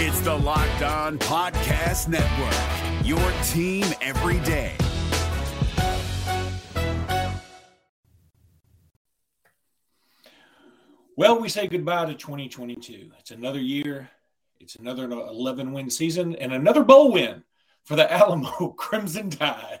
It's the Locked On Podcast Network, your team every day. Well, we say goodbye to 2022. It's another year, it's another 11 win season, and another bowl win for the Alamo Crimson Tide.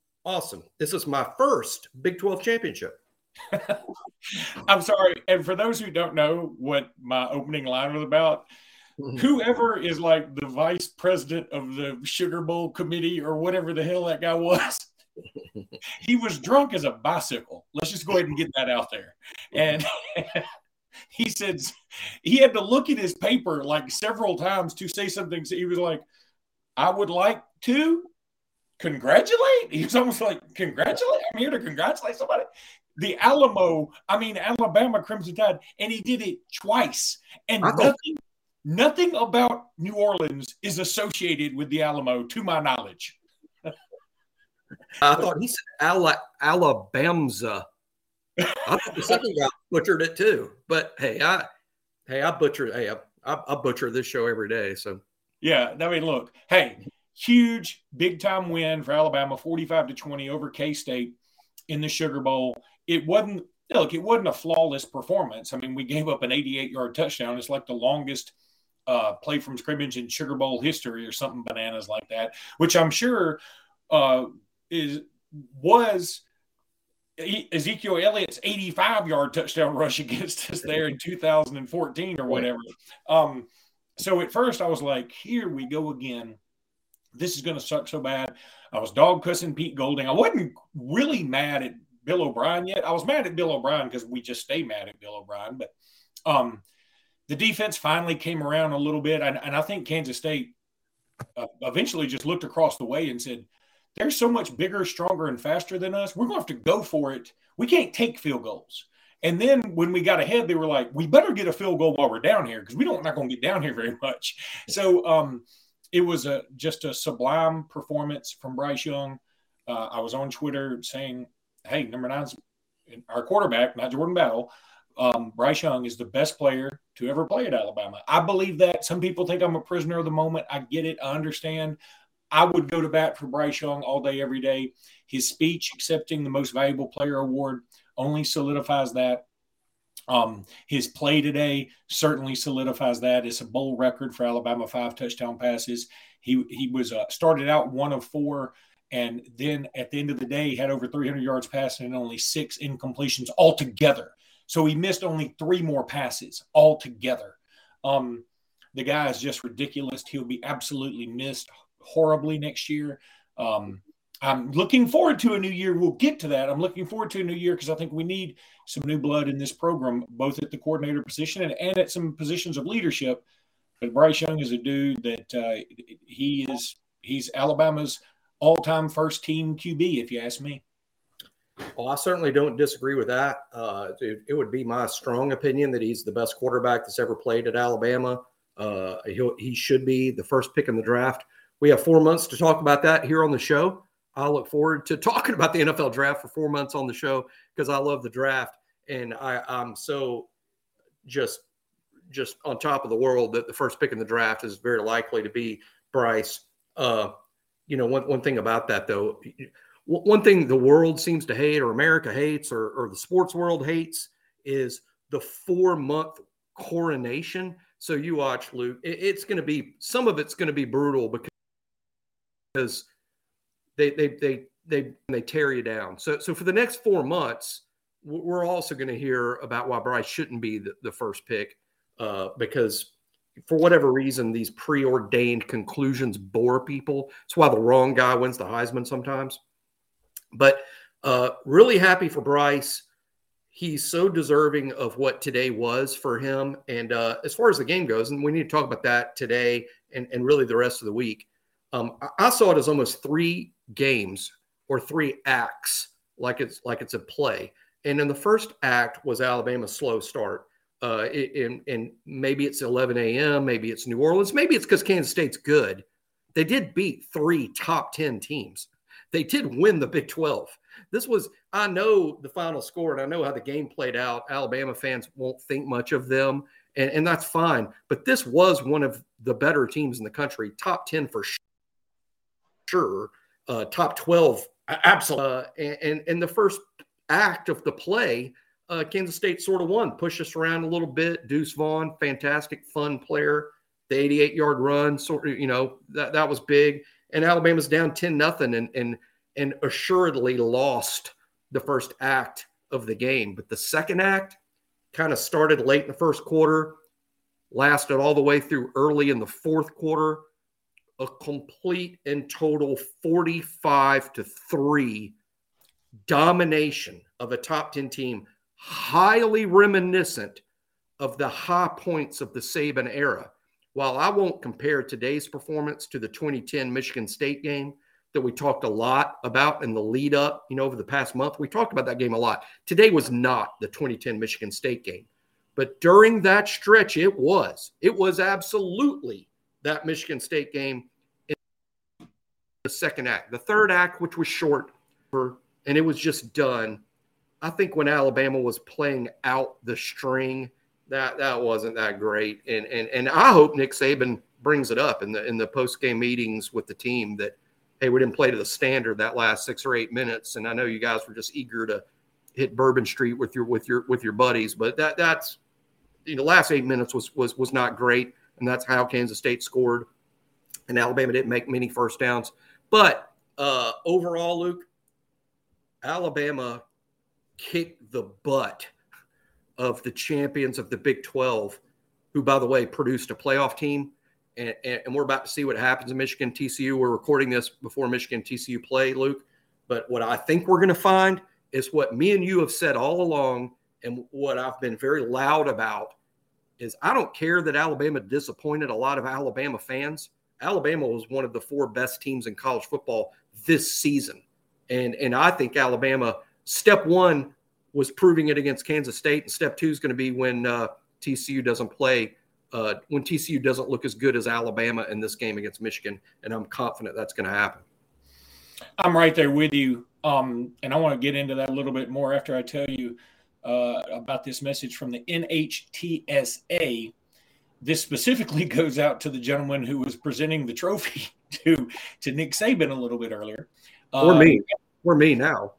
awesome. This is my first Big 12 championship. I'm sorry. And for those who don't know what my opening line was about, mm-hmm. whoever is like the vice president of the Sugar Bowl committee or whatever the hell that guy was, he was drunk as a bicycle. Let's just go ahead and get that out there. And he said he had to look at his paper like several times to say something. So he was like, I would like to congratulate. He was almost like, congratulate. I'm here to congratulate somebody. The Alamo, I mean, Alabama Crimson Tide, and he did it twice. And nothing, nothing about New Orleans is associated with the Alamo, to my knowledge. I thought he said Ala- Alabamza. I thought the second guy butchered it too. But hey, I hey, I butcher hey, I, I, I butcher this show every day. So yeah, I mean, look, hey, huge big time win for Alabama, 45 to 20 over K State in the Sugar Bowl. It wasn't look, it wasn't a flawless performance. I mean, we gave up an 88 yard touchdown. It's like the longest uh, play from scrimmage in Sugar Bowl history or something bananas like that, which I'm sure uh, is was Ezekiel Elliott's 85 yard touchdown rush against us there in 2014 or whatever. Um, so at first I was like, here we go again. This is going to suck so bad. I was dog cussing Pete Golding. I wasn't really mad at Bill O'Brien yet. I was mad at Bill O'Brien because we just stay mad at Bill O'Brien. But um, the defense finally came around a little bit. And, and I think Kansas State uh, eventually just looked across the way and said, they're so much bigger, stronger, and faster than us. We're going to have to go for it. We can't take field goals. And then when we got ahead, they were like, "We better get a field goal while we're down here because we don't not going to get down here very much." So um, it was a just a sublime performance from Bryce Young. Uh, I was on Twitter saying, "Hey, number nine's our quarterback, not Jordan Battle. Um, Bryce Young is the best player to ever play at Alabama. I believe that. Some people think I'm a prisoner of the moment. I get it. I understand. I would go to bat for Bryce Young all day, every day. His speech accepting the most valuable player award only solidifies that. Um, his play today certainly solidifies that. It's a bowl record for Alabama, five touchdown passes. He he was uh, started out one of four, and then at the end of the day, he had over 300 yards passing and only six incompletions altogether. So he missed only three more passes altogether. Um, the guy is just ridiculous. He'll be absolutely missed horribly next year. Um, I'm looking forward to a new year. We'll get to that. I'm looking forward to a new year because I think we need some new blood in this program, both at the coordinator position and, and at some positions of leadership. But Bryce Young is a dude that uh, he is he's Alabama's all-time first team QB, if you ask me. Well, I certainly don't disagree with that. Uh, it, it, would be my strong opinion that he's the best quarterback that's ever played at Alabama. Uh, he should be the first pick in the draft. We have four months to talk about that here on the show. I look forward to talking about the NFL draft for four months on the show because I love the draft and I, I'm so just just on top of the world that the first pick in the draft is very likely to be Bryce. Uh, you know, one, one thing about that though, one thing the world seems to hate or America hates or, or the sports world hates is the four month coronation. So you watch Luke, it, it's going to be, some of it's going to be brutal because because they they they they they tear you down. So so for the next four months, we're also going to hear about why Bryce shouldn't be the, the first pick uh, because for whatever reason these preordained conclusions bore people. It's why the wrong guy wins the Heisman sometimes. But uh, really happy for Bryce. He's so deserving of what today was for him. And uh, as far as the game goes, and we need to talk about that today and, and really the rest of the week Um, I, I saw it as almost three games or three acts, like it's like it's a play. And in the first act was Alabama's slow start. Uh, and, and maybe it's 11 a.m., maybe it's New Orleans, maybe it's because Kansas State's good. They did beat three top 10 teams. They did win the Big 12. This was, I know the final score and I know how the game played out. Alabama fans won't think much of them, and, and that's fine. But this was one of the better teams in the country, top 10 for sure, uh, top 12, absolutely. Uh, and, and, and the first act of the play, uh, Kansas State sort of won, Push us around a little bit. Deuce Vaughn, fantastic, fun player. The 88 yard run, sort of, you know, that, that was big. And Alabama's down 10 nothing and, and, and assuredly lost the first act of the game. But the second act kind of started late in the first quarter, lasted all the way through early in the fourth quarter. A complete and total 45 to 3 domination of a top 10 team, highly reminiscent of the high points of the Saban era. While I won't compare today's performance to the 2010 Michigan State game that we talked a lot about in the lead up, you know, over the past month, we talked about that game a lot. Today was not the 2010 Michigan State game. But during that stretch, it was. It was absolutely that Michigan State game second act. The third act, which was short, and it was just done. I think when Alabama was playing out the string, that that wasn't that great. And and and I hope Nick Saban brings it up in the in the post game meetings with the team that hey, we didn't play to the standard that last six or eight minutes. And I know you guys were just eager to hit Bourbon Street with your with your with your buddies, but that that's you know, last eight minutes was was was not great, and that's how Kansas State scored. And Alabama didn't make many first downs, but uh, overall, Luke, Alabama kicked the butt of the champions of the Big 12, who, by the way, produced a playoff team. And, and, we're about to see what happens in Michigan TCU. We're recording this before Michigan TCU play, Luke. But what I think we're going to find is what me and you have said all along, and what I've been very loud about is I don't care that Alabama disappointed a lot of Alabama fans. Alabama was one of the four best teams in college football this season. And, and I think Alabama, step one was proving it against Kansas State, and step two is going to be when uh, TCU doesn't play, uh, when TCU doesn't look as good as Alabama in this game against Michigan, and I'm confident that's going to happen. I'm right there with you, um, and I want to get into that a little bit more after I tell you uh, about this message from the NHTSA. This specifically goes out to the gentleman who was presenting the trophy to to Nick Saban a little bit earlier. Or me. Uh, or me now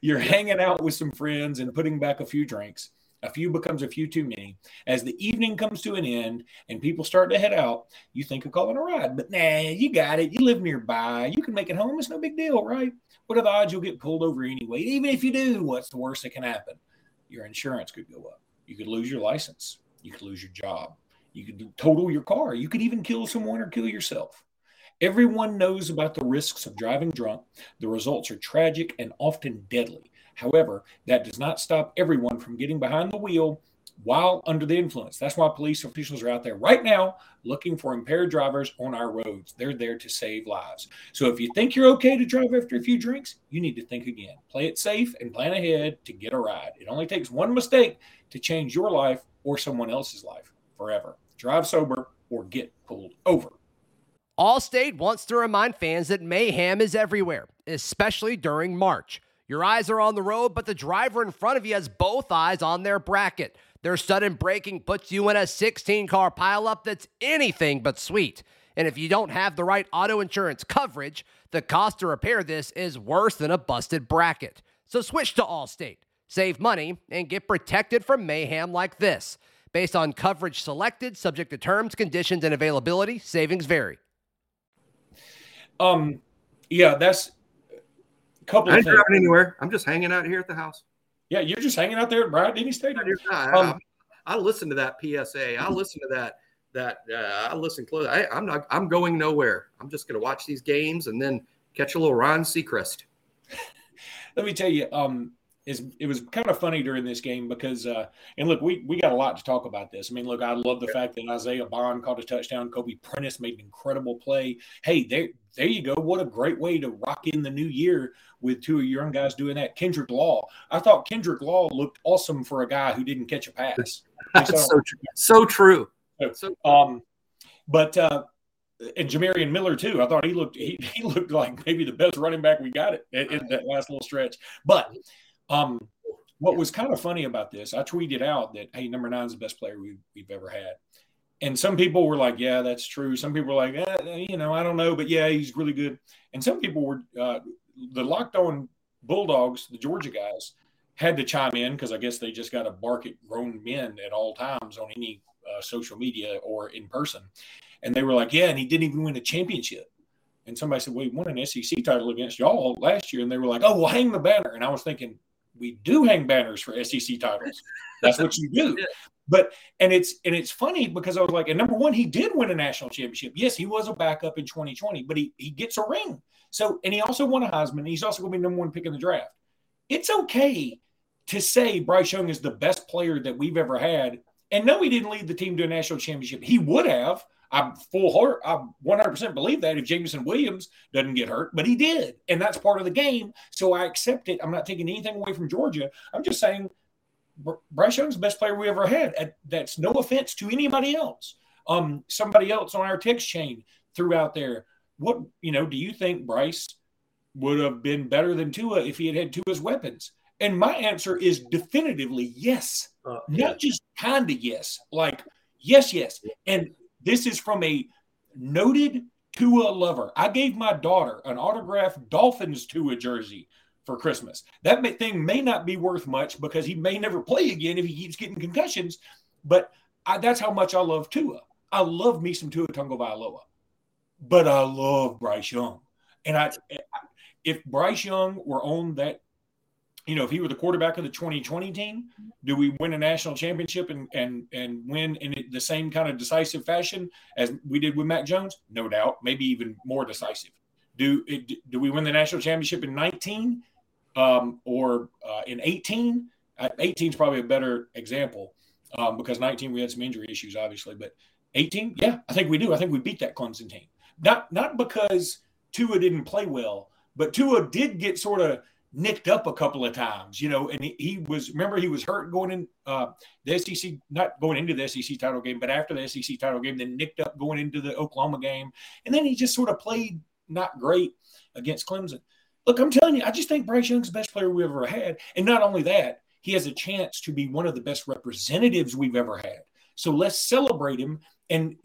you're hanging out with some friends and putting back a few drinks. A few becomes a few too many. As the evening comes to an end and people start to head out, you think of calling a ride. But nah, you got it. You live nearby. You can make it home. It's no big deal, right? What are the odds you'll get pulled over anyway? Even if you do, what's the worst that can happen? Your insurance could go up. You could lose your license. You could lose your job. You could total your car. You could even kill someone or kill yourself. Everyone knows about the risks of driving drunk. The results are tragic and often deadly. However, that does not stop everyone from getting behind the wheel while under the influence. That's why police officials are out there right now looking for impaired drivers on our roads. They're there to save lives. So if you think you're okay to drive after a few drinks, you need to think again. Play it safe and plan ahead to get a ride. It only takes one mistake to change your life or someone else's life forever. Drive sober or get pulled over. Allstate wants to remind fans that mayhem is everywhere, especially during March. Your eyes are on the road, but the driver in front of you has both eyes on their bracket. Their sudden braking puts you in a 16 car pileup that's anything but sweet. And if you don't have the right auto insurance coverage, the cost to repair this is worse than a busted bracket. So switch to Allstate, save money, and get protected from mayhem like this. Based on coverage selected, subject to terms, conditions, and availability, savings vary. Um, yeah, that's a couple. I ain't driving anywhere. I'm just hanging out here at the house. Yeah, you're just hanging out there at Bryant Denny Stadium. I, um, I, I listen to that PSA. I listen to that. That uh, I listen close. I, I'm not. I'm going nowhere. I'm just going to watch these games and then catch a little Ryan Seacrest. Let me tell you. Um, is it was kind of funny during this game because uh, and look, we we got a lot to talk about this. I mean, look, I love the fact that Isaiah Bond caught a touchdown, Kobe Prentice made an incredible play. Hey, there there you go. What a great way to rock in the new year with two of your young guys doing that. Kendrick Law. I thought Kendrick Law looked awesome for a guy who didn't catch a pass. That's so, so true. So true. So, um, but uh, and Jamarion Miller too. I thought he looked he, he looked like maybe the best running back we got it in, in that last little stretch. But um, what was kind of funny about this, I tweeted out that hey, number nine is the best player we've, we've ever had. And some people were like, yeah, that's true. Some people were like, eh, you know, I don't know, but yeah, he's really good. And some people were uh, the locked on Bulldogs, the Georgia guys, had to chime in because I guess they just got to bark at grown men at all times on any uh, social media or in person. And they were like, yeah, and he didn't even win a championship. And somebody said, well, he won an SEC title against y'all last year. And they were like, oh, well, hang the banner. And I was thinking, we do hang banners for SEC titles. That's what you do. But and it's and it's funny because I was like, and number one, he did win a national championship. Yes, he was a backup in 2020, but he he gets a ring. So and he also won a Heisman. He's also going to be number one pick in the draft. It's okay to say Bryce Young is the best player that we've ever had. And no, he didn't lead the team to a national championship. He would have. I'm full heart. I 100% believe that if Jameson Williams doesn't get hurt, but he did, and that's part of the game. So I accept it. I'm not taking anything away from Georgia. I'm just saying Bryce Young's the best player we ever had. That's no offense to anybody else. Um, somebody else on our text chain threw out there. What you know? Do you think Bryce would have been better than Tua if he had had Tua's weapons? And my answer is definitively yes. Uh, yeah. Not just kind of yes, like yes, yes. And this is from a noted Tua lover. I gave my daughter an autographed Dolphins Tua jersey for Christmas. That may, thing may not be worth much because he may never play again if he keeps getting concussions, but I, that's how much I love Tua. I love me some Tua Tagovailoa, but I love Bryce Young. And I, if Bryce Young were on that you know, if he were the quarterback of the 2020 team, do we win a national championship and and and win in the same kind of decisive fashion as we did with Mac Jones? No doubt, maybe even more decisive. Do do we win the national championship in 19 um, or uh, in 18? Uh, 18 is probably a better example um, because 19 we had some injury issues, obviously, but 18, yeah, I think we do. I think we beat that Clemson team. Not not because Tua didn't play well, but Tua did get sort of nicked up a couple of times, you know, and he, he was remember he was hurt going in uh, the SEC, not going into the SEC title game, but after the SEC title game, then nicked up going into the Oklahoma game, and then he just sort of played not great against Clemson. Look, I'm telling you, I just think Bryce Young's the best player we have ever had, and not only that, he has a chance to be one of the best representatives we've ever had. So let's celebrate him. And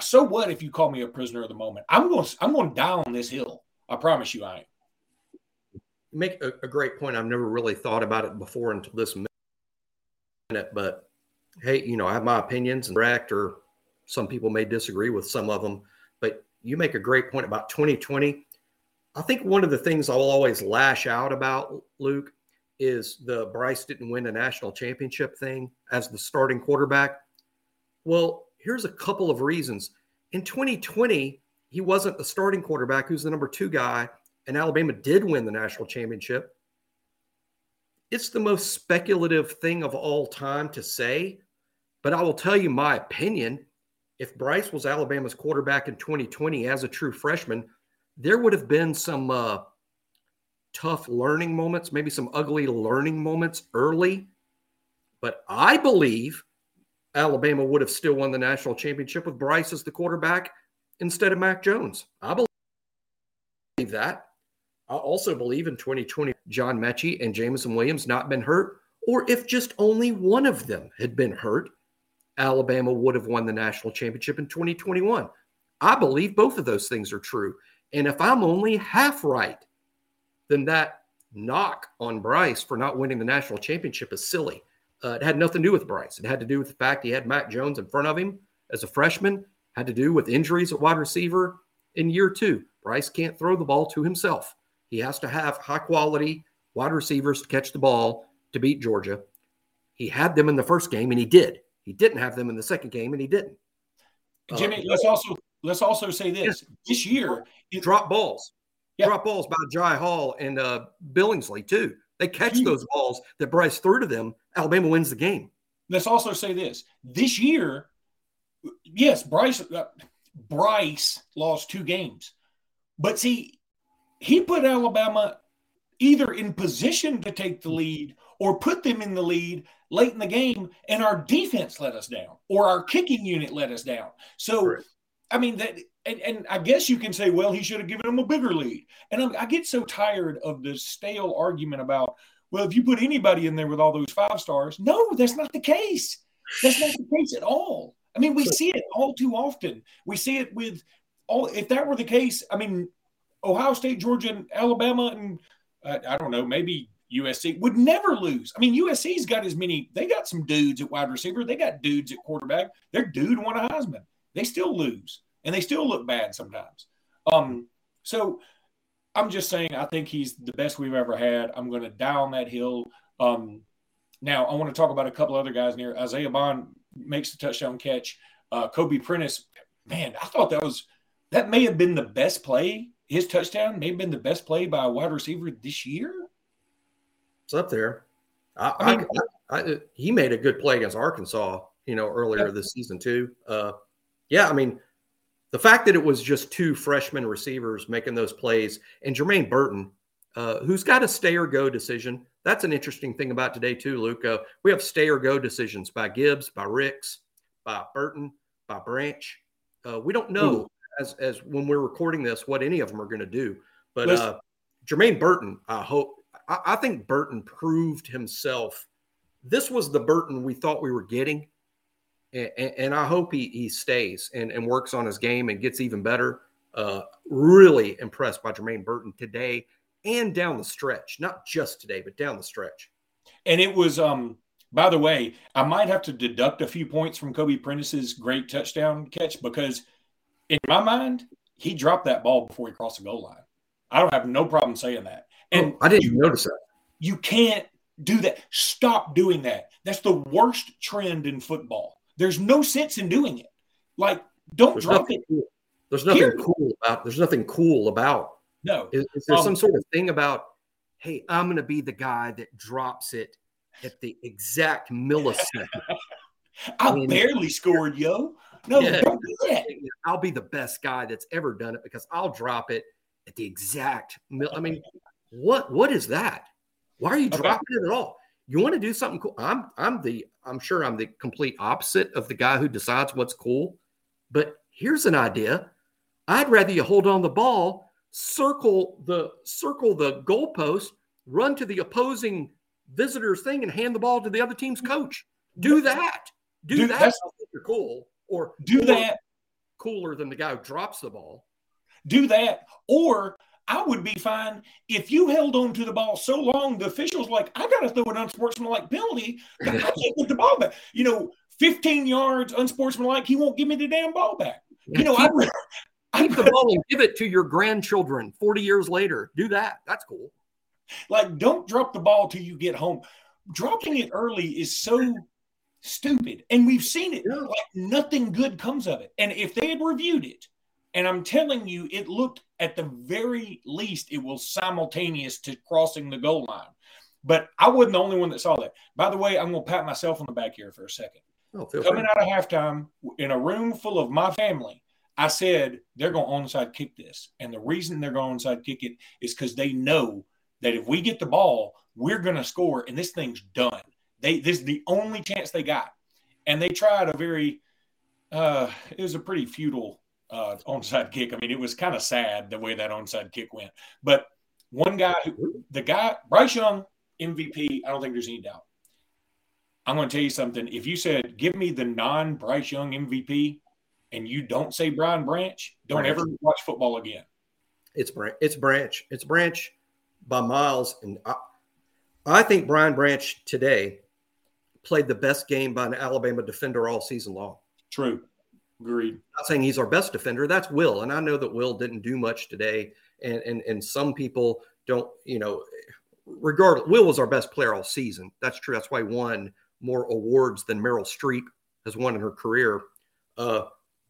so what if you call me a prisoner of the moment? I'm going. I'm going to die on this hill. I promise you, I am make a, a, great point. I've never really thought about it before until this minute, but hey, you know, I have my opinions and correct, or some people may disagree with some of them, but you make a great point about 2020. I think one of the things I'll always lash out about, Luke, is the Bryce didn't win a national championship thing as the starting quarterback. Well, here's a couple of reasons. In 2020, he wasn't the starting quarterback, who's the number two guy and Alabama did win the national championship. It's the most speculative thing of all time to say, but I will tell you my opinion. If Bryce was Alabama's quarterback in 2020 as a true freshman, there would have been some uh, tough learning moments, maybe some ugly learning moments early. But I believe Alabama would have still won the national championship with Bryce as the quarterback instead of Mac Jones. I believe that. I also believe in 2020, John Metchie and Jameson Williams not been hurt, or if just only one of them had been hurt, Alabama would have won the national championship in 2021. I believe both of those things are true. And if I'm only half right, then that knock on Bryce for not winning the national championship is silly. Uh, it had nothing to do with Bryce. It had to do with the fact he had Mac Jones in front of him as a freshman, had to do with injuries at wide receiver in year two. Bryce can't throw the ball to himself. He has to have high quality wide receivers to catch the ball to beat Georgia. He had them in the first game and he did. He didn't have them in the second game and he didn't. Jimmy, uh, let's also let's also say this. Yeah. This year, he dropped balls. Yeah. Drop balls by Jai Hall and uh, Billingsley too. They catch those balls that Bryce threw to them. Alabama wins the game. Let's also say this: this year, yes, Bryce uh, Bryce lost two games, but see, he put Alabama either in position to take the lead or put them in the lead late in the game, and our defense let us down, or our kicking unit let us down. So, right. I mean that, and, and, I guess you can say, well, he should have given them a bigger lead. And I, I get so tired of the stale argument about, well, if you put anybody in there with all those five stars, no, that's not the case. That's not the case at all. I mean, we see it all too often. We see it with all. If that were the case, I mean, Ohio State, Georgia, and Alabama, and uh, I don't know, maybe USC would never lose. I mean, USC's got as many, they got some dudes at wide receiver, they got dudes at quarterback. Their dude won a Heisman. They still lose and they still look bad sometimes. Um, so I'm just saying, I think he's the best we've ever had. I'm going to die on that hill. Um, now, I want to talk about a couple other guys near Isaiah Bond makes the touchdown catch. Uh, Kobe Prentice, man, I thought that was that may have been the best play. His touchdown may have been the best play by a wide receiver this year. It's up there. I, I mean, I, he made a good play against Arkansas, you know, earlier yeah. this season too. Uh, yeah, I mean, the fact that it was just two freshman receivers making those plays and Jermaine Burton, uh, who's got a stay or go decision. That's an interesting thing about today too, Luke. Uh, we have stay or go decisions by Gibbs, by Ricks, by Burton, by Branch. Uh, we don't know Ooh. as as when we're recording this what any of them are going to do. But uh, Jermaine Burton, I hope I, I think Burton proved himself. This was the Burton we thought we were getting. And, and, I hope he, he stays and, and works on his game and gets even better. Uh, really impressed by Jermaine Burton today and down the stretch, not just today, but down the stretch. And it was, um, by the way, I might have to deduct a few points from Kobe Prentice's great touchdown catch because, in my mind, he dropped that ball before he crossed the goal line. I don't have no problem saying that. And oh, I didn't you, notice that. You can't do that. Stop doing that. That's the worst trend in football. There's no sense in doing it. Like, don't there's drop it. Cool. There's nothing Here. cool about. There's nothing cool about. No. Is, is there um, some sort of thing about? Hey, I'm going to be the guy that drops it at the exact millisecond. I, I mean, barely scored, yo. No, yeah, don't do that. I'll be the best guy that's ever done it because I'll drop it at the exact. Mil- I mean, what what is that? Why are you dropping okay. it at all? You want to do something cool? I'm I'm the I'm sure I'm the complete opposite of the guy who decides what's cool. But here's an idea. I'd rather you hold on the ball, circle the circle the goalpost, run to the opposing visitor's thing, and hand the ball to the other team's coach. Do that. Do, do that. You're cool. Or do that cooler than the guy who drops the ball. Do that. Or I would be fine if you held on to the ball so long, the officials like, I got to throw an unsportsmanlike penalty. I can't get the ball back. You know, 15 yards unsportsmanlike, he won't give me the damn ball back. You know, I keep the ball and give it to your grandchildren 40 years later. Do that. That's cool. Like, don't drop the ball till you get home. Dropping it early is so stupid. And we've seen it. Like, nothing good comes of it. And if they had reviewed it, and I'm telling you, it looked at the very least, it was simultaneous to crossing the goal line. But I wasn't the only one that saw that. By the way, I'm going to pat myself on the back here for a second. Oh, Coming out of halftime in a room full of my family, I said they're going to onside kick this. And the reason they're going to onside kick it is because they know that if we get the ball, we're going to score and this thing's done. They This is the only chance they got. And they tried a very, uh, it was a pretty futile uh, onside kick. I mean, it was kind of sad the way that onside kick went. But one guy, who, the guy, Bryce Young, MVP, I don't think there's any doubt. I'm going to tell you something. If you said, give me the non Bryce Young MVP, and you don't say Brian Branch, don't Branch. ever watch football again. It's Branch. It's Branch. It's Branch by miles. And I, I think Brian Branch today played the best game by an Alabama defender all season long. True. Agreed. not saying he's our best defender. That's Will, and I know that Will didn't do much today, and and and some people don't. You know, regardless, Will was our best player all season. That's true. That's why he won more awards than Meryl Streep has won in her career. Uh,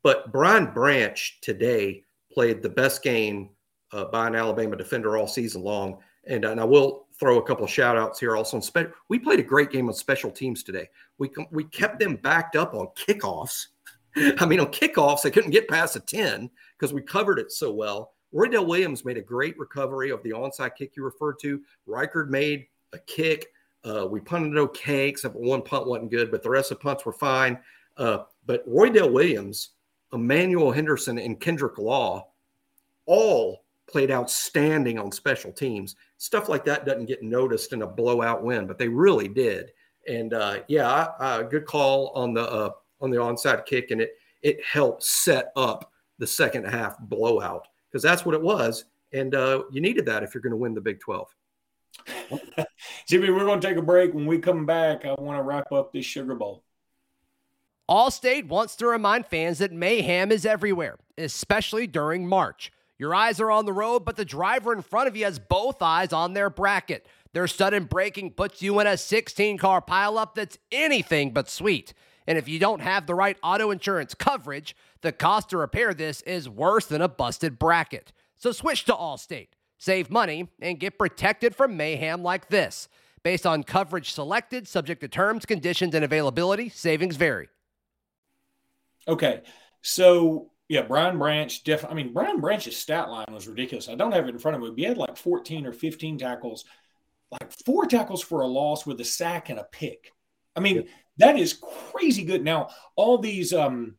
but Brian Branch today played the best game uh, by an Alabama defender all season long. And, and I will throw a couple of shout outs here also. On spe- we played a great game on special teams today. We we kept them backed up on kickoffs. I mean, on kickoffs, they couldn't get past a 10 because we covered it so well. Roydell Williams made a great recovery of the onside kick you referred to. Reichard made a kick. Uh, we punted okay, except one punt wasn't good, but the rest of the punts were fine. Uh, but Roydell Williams, Emmanuel Henderson, and Kendrick Law all played outstanding on special teams. Stuff like that doesn't get noticed in a blowout win, but they really did. And uh, yeah, good call on the uh, on the onside kick, and it it helped set up the second half blowout because that's what it was. And uh, you needed that if you're going to win the Big 12. Jimmy, we're going to take a break. When we come back, I want to wrap up this Sugar Bowl. Allstate wants to remind fans that mayhem is everywhere, especially during March. Your eyes are on the road, but the driver in front of you has both eyes on their bracket. Their sudden braking puts you in a 16 car pileup that's anything but sweet. And if you don't have the right auto insurance coverage, the cost to repair this is worse than a busted bracket. So switch to Allstate, save money, and get protected from mayhem like this. Based on coverage selected, subject to terms, conditions, and availability, savings vary. Okay. So, yeah, Brian Branch, def- I mean, Brian Branch's stat line was ridiculous. I don't have it in front of me. But he had like 14 or 15 tackles, like four tackles for a loss with a sack and a pick. I mean, yep. That is crazy good. Now, all these um,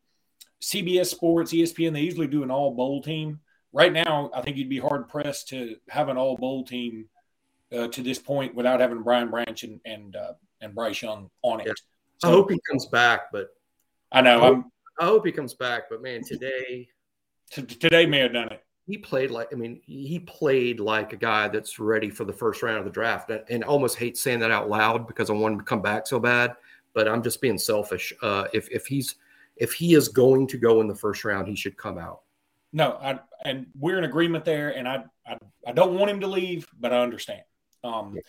CBS Sports, ESPN, they usually do an all bowl team. Right now, I think you'd be hard pressed to have an all bowl team uh, to this point without having Brian Branch and and, uh, and Bryce Young on it. Yeah. So, I hope he comes back, but I know I hope, I hope he comes back. But man, today, today may have done it. He played like I mean, he played like a guy that's ready for the first round of the draft, and almost hate saying that out loud because I want him to come back so bad. But I'm just being selfish. Uh, if if he's if he is going to go in the first round, he should come out. No, I, and we're in agreement there, and I, I, I don't want him to leave, but I understand. Um, yeah.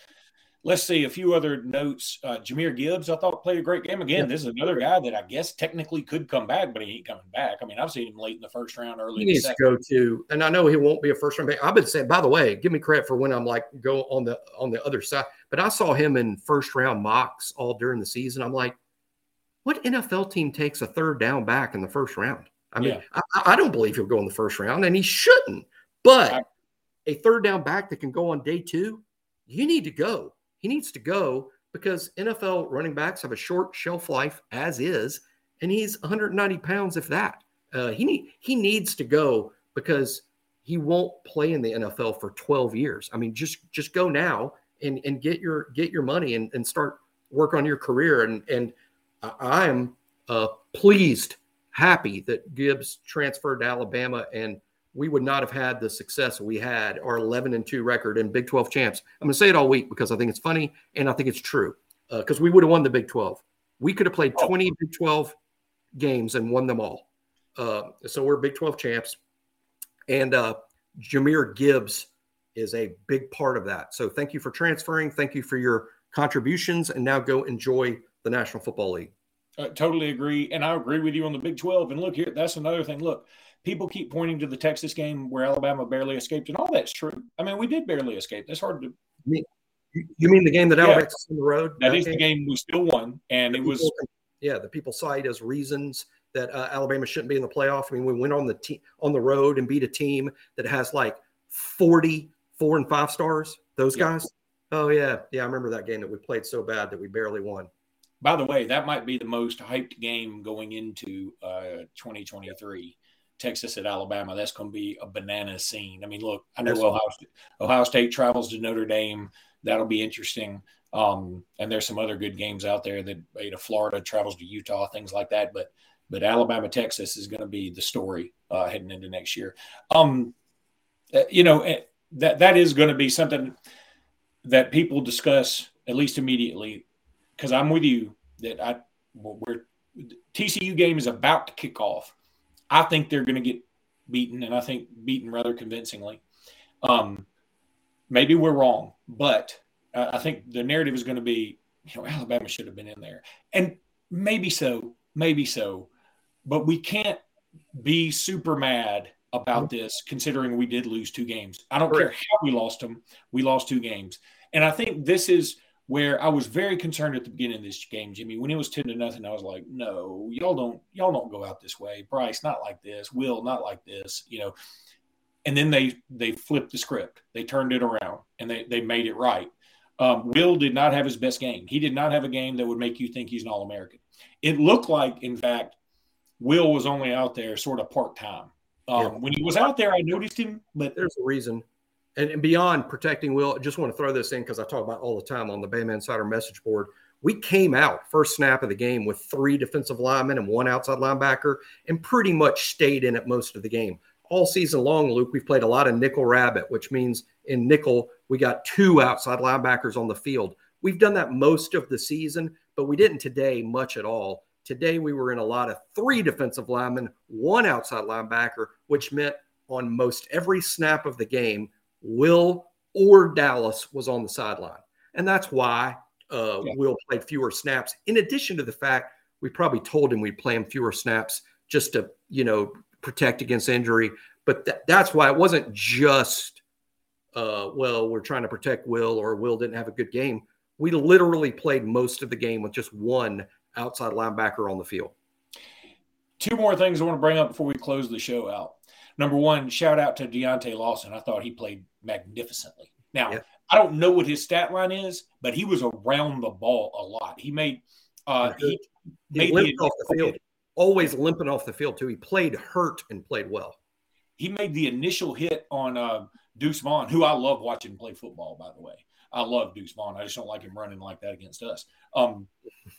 Let's see a few other notes. Uh, Jahmyr Gibbs, I thought played a great game again. Yeah. This is another guy that I guess technically could come back, but he ain't coming back. I mean, I've seen him late in the first round, early. He needs to go to, and I know he won't be a first round. I've been saying, by the way, give me credit for when I'm like go on the on the other side. But I saw him in first round mocks all during the season. I'm like, what NFL team takes a third down back in the first round? I mean, yeah. I, I, don't believe he'll go in the first round, and he shouldn't. But a third down back that can go on day two, you need to go. He needs to go because NFL running backs have a short shelf life as is, and he's 190 pounds, if that. Uh, he need he needs to go because he won't play in the NFL for 12 years. I mean, just just go now and and get your get your money and, and start work on your career and and I am uh, pleased, happy that Gibbs transferred to Alabama, and we would not have had the success we had, our 11 and 2 record and Big 12 champs. I'm going to say it all week because I think it's funny and I think it's true because uh, we would have won the Big 12. We could have played 20 Big 12 games and won them all. Uh, so we're Big 12 champs. And uh, Jahmyr Gibbs is a big part of that. So thank you for transferring. Thank you for your contributions. And now go enjoy the National Football League. I totally agree. And I agree with you on the Big 12. And look here, that's another thing. Look, people keep pointing to the Texas game where Alabama barely escaped, and all that's true. I mean, we did barely escape. That's hard to. You mean the game that Alabama yeah, on the road? that, that is game? the game we still won, and the it was. yeah, the people cite as reasons that uh, Alabama shouldn't be in the playoff. I mean, we went on the te- on the road and beat a team that has like 40 four and five stars. Those yeah. guys. Oh yeah, yeah. I remember that game that we played so bad that we barely won. By the way, that might be the most hyped game going into uh, 2023. Texas at Alabama. That's going to be a banana scene. I mean, look, I know Ohio State, Ohio State travels to Notre Dame. That'll be interesting. Um, and there's some other good games out there that you know Florida travels to Utah, things like that. But but Alabama Texas is going to be the story uh, heading into next year. Um, uh, you know that that is going to be something that people discuss at least immediately because I'm with you that I we're TCU game is about to kick off. I think they're going to get beaten, and I think beaten rather convincingly. Um, maybe we're wrong, but I think the narrative is going to be, you know, Alabama should have been in there, and maybe so, maybe so, but we can't be super mad about this considering we did lose two games. I don't care how we lost them, we lost two games. And I think this is where I was very concerned at the beginning of this game, Jimmy. When it was ten to nothing, I was like, "No, y'all don't, y'all don't go out this way." Bryce, not like this. Will, not like this. You know. And then they they flipped the script. They turned it around and they they made it right. Um, Will did not have his best game. He did not have a game that would make you think he's an All American. It looked like, in fact, Will was only out there sort of part time. Um, yeah. When he was out there, I noticed him, but there's a reason and, and beyond protecting Will, I just want to throw this in because I talk about all the time on the Bama Insider message board. We came out first snap of the game with three defensive linemen and one outside linebacker, and pretty much stayed in it most of the game. All season long, Luke, we've played a lot of nickel rabbit, which means in nickel, we got two outside linebackers on the field. We've done that most of the season, but we didn't today much at all. Today, we were in a lot of three defensive linemen, one outside linebacker, which meant on most every snap of the game, Will or Dallas was on the sideline. And that's why uh, yeah. Will played fewer snaps, in addition to the fact we probably told him we'd play him fewer snaps just to, you know, protect against injury. But th- that's why it wasn't just, uh, well, we're trying to protect Will or Will didn't have a good game. We literally played most of the game with just one outside linebacker on the field. Two more things I want to bring up before we close the show out. Number one, shout out to Deontae Lawson. I thought he played magnificently. Now, yeah. I don't know what his stat line is, but he was around the ball a lot. He made uh he, he made limped the, off the field. Always limping off the field too. He played hurt and played well. He made the initial hit on uh, Deuce Vaughn, who I love watching play football, by the way. I love Deuce Vaughn. I just don't like him running like that against us. Um,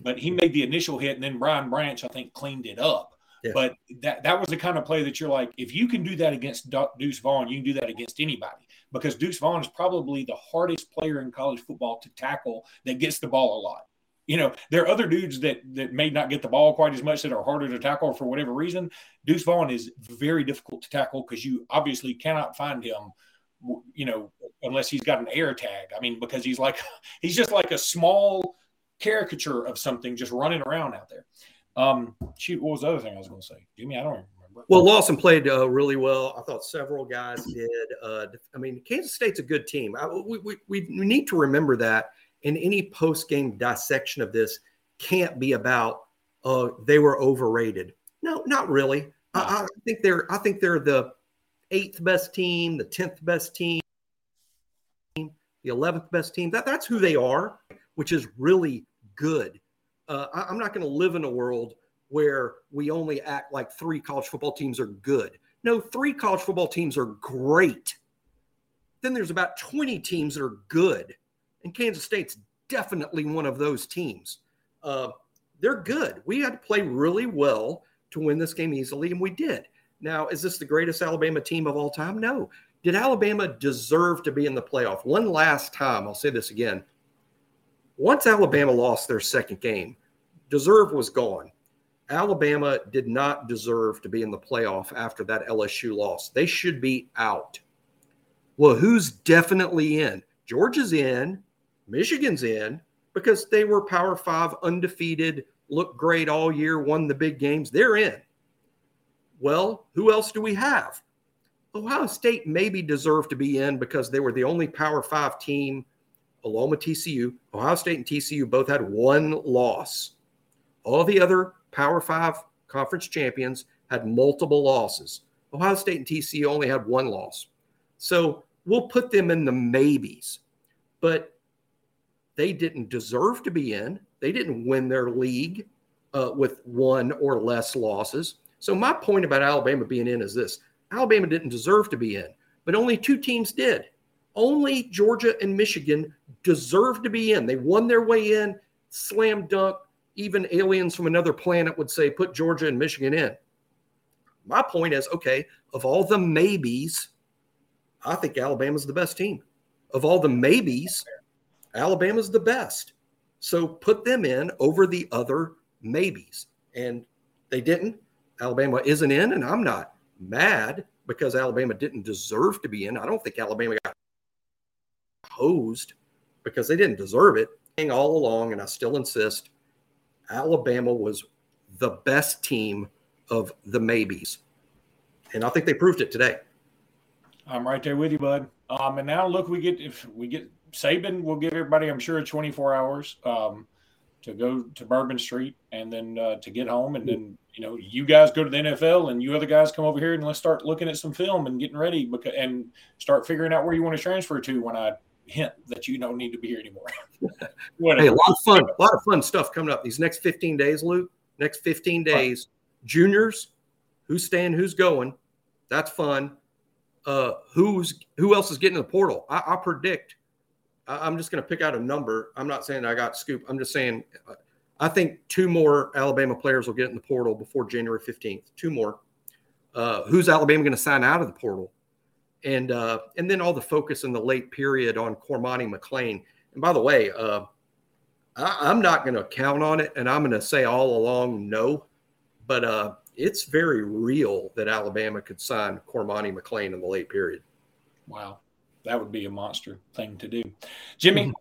but he made the initial hit, and then Brian Branch, I think, cleaned it up. Yeah. But that that was the kind of play that you're like, if you can do that against Deuce Vaughn, you can do that against anybody because Deuce Vaughn is probably the hardest player in college football to tackle that gets the ball a lot. You know, there are other dudes that that may not get the ball quite as much that are harder to tackle for whatever reason. Deuce Vaughn is very difficult to tackle because you obviously cannot find him you know, unless he's got an air tag. I mean, because he's like he's just like a small caricature of something just running around out there. Um, shoot, what was the other thing I was going to say, Jimmy? I don't remember. Well, Lawson played uh, really well. I thought several guys did. Uh, I mean, Kansas State's a good team. I, we, we, we need to remember that. In any post game dissection of this, can't be about uh, they were overrated. No, not really. I, I think they're. I think they're the eighth best team, the tenth best team, the eleventh best team. That that's who they are, which is really good uh, I, am not going to live in a world where we only act like three college football teams are good. No, three college football teams are great. Then there's about 20 teams that are good. And Kansas State's definitely one of those teams. Uh, they're good. We had to play really well to win this game easily, and we did. Now, is this the greatest Alabama team of all time? No. Did Alabama deserve to be in the playoff? One last time, I'll say this again. Once Alabama lost their second game, deserve was gone. Alabama did not deserve to be in the playoff after that LSU loss. They should be out. Well, who's definitely in? Georgia's in, Michigan's in because they were Power Five, undefeated, looked great all year, won the big games. They're in. Well, who else do we have? Ohio State maybe deserved to be in because they were the only Power Five team along with TCU. Ohio State and TCU both had one loss. All the other Power Five conference champions had multiple losses. Ohio State and TCU only had one loss. So we'll put them in the maybes, but they didn't deserve to be in. They didn't win their league uh, with one or less losses. So my point about Alabama being in is this Alabama didn't deserve to be in, but only two teams did. Only Georgia and Michigan deserve to be in. They won their way in, slam dunk. Even aliens from another planet would say, put Georgia and Michigan in. My point is okay, of all the maybes, I think Alabama's the best team. Of all the maybes, Alabama's the best. So put them in over the other maybes. And they didn't. Alabama isn't in, and I'm not mad because Alabama didn't deserve to be in. I don't think Alabama got hosed because they didn't deserve it all along. And I still insist Alabama was the best team of the maybes. And I think they proved it today. I'm right there with you, bud. Um, and now look, we get if we get Saban will give everybody, I'm sure, 24 hours um, to go to Bourbon Street and then uh, to get home. And then, you know, you guys go to the NFL and you other guys come over here and let's start looking at some film and getting ready because, and start figuring out where you want to transfer to when I hint that you don't need to be here anymore. hey, a lot of fun, a lot of fun stuff coming up these next 15 days, Luke. Next 15 days, right. juniors, who's staying, who's going. That's fun. Uh, who's who else is getting in the portal? I, I predict. I, am just going to pick out a number. I'm not saying I got scoop. I'm just saying. Uh, I think two more Alabama players will get in the portal before January 15th. Two more. Uh, who's Alabama going to sign out of the portal? And uh, and then all the focus in the late period on Cormani McClain. And by the way, uh, I, am not going to count on it, and I'm going to say all along no. But uh, it's very real that Alabama could sign Cormani McClain in the late period. Wow, that would be a monster thing to do. Jimmy, mm-hmm.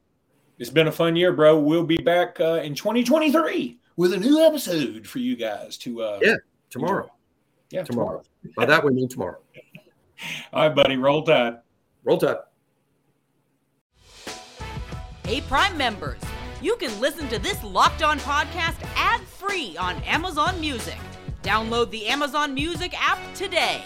it's been a fun year, bro. We'll be back uh, in 2023 with a new episode for you guys to. Uh, yeah, tomorrow. Enjoy. Yeah, tomorrow. tomorrow. By that we mean tomorrow. All right, buddy. Roll Tide. Roll Tide. Hey, Prime members, you can listen to this Locked On podcast ad free on Amazon Music. Download the Amazon Music app today.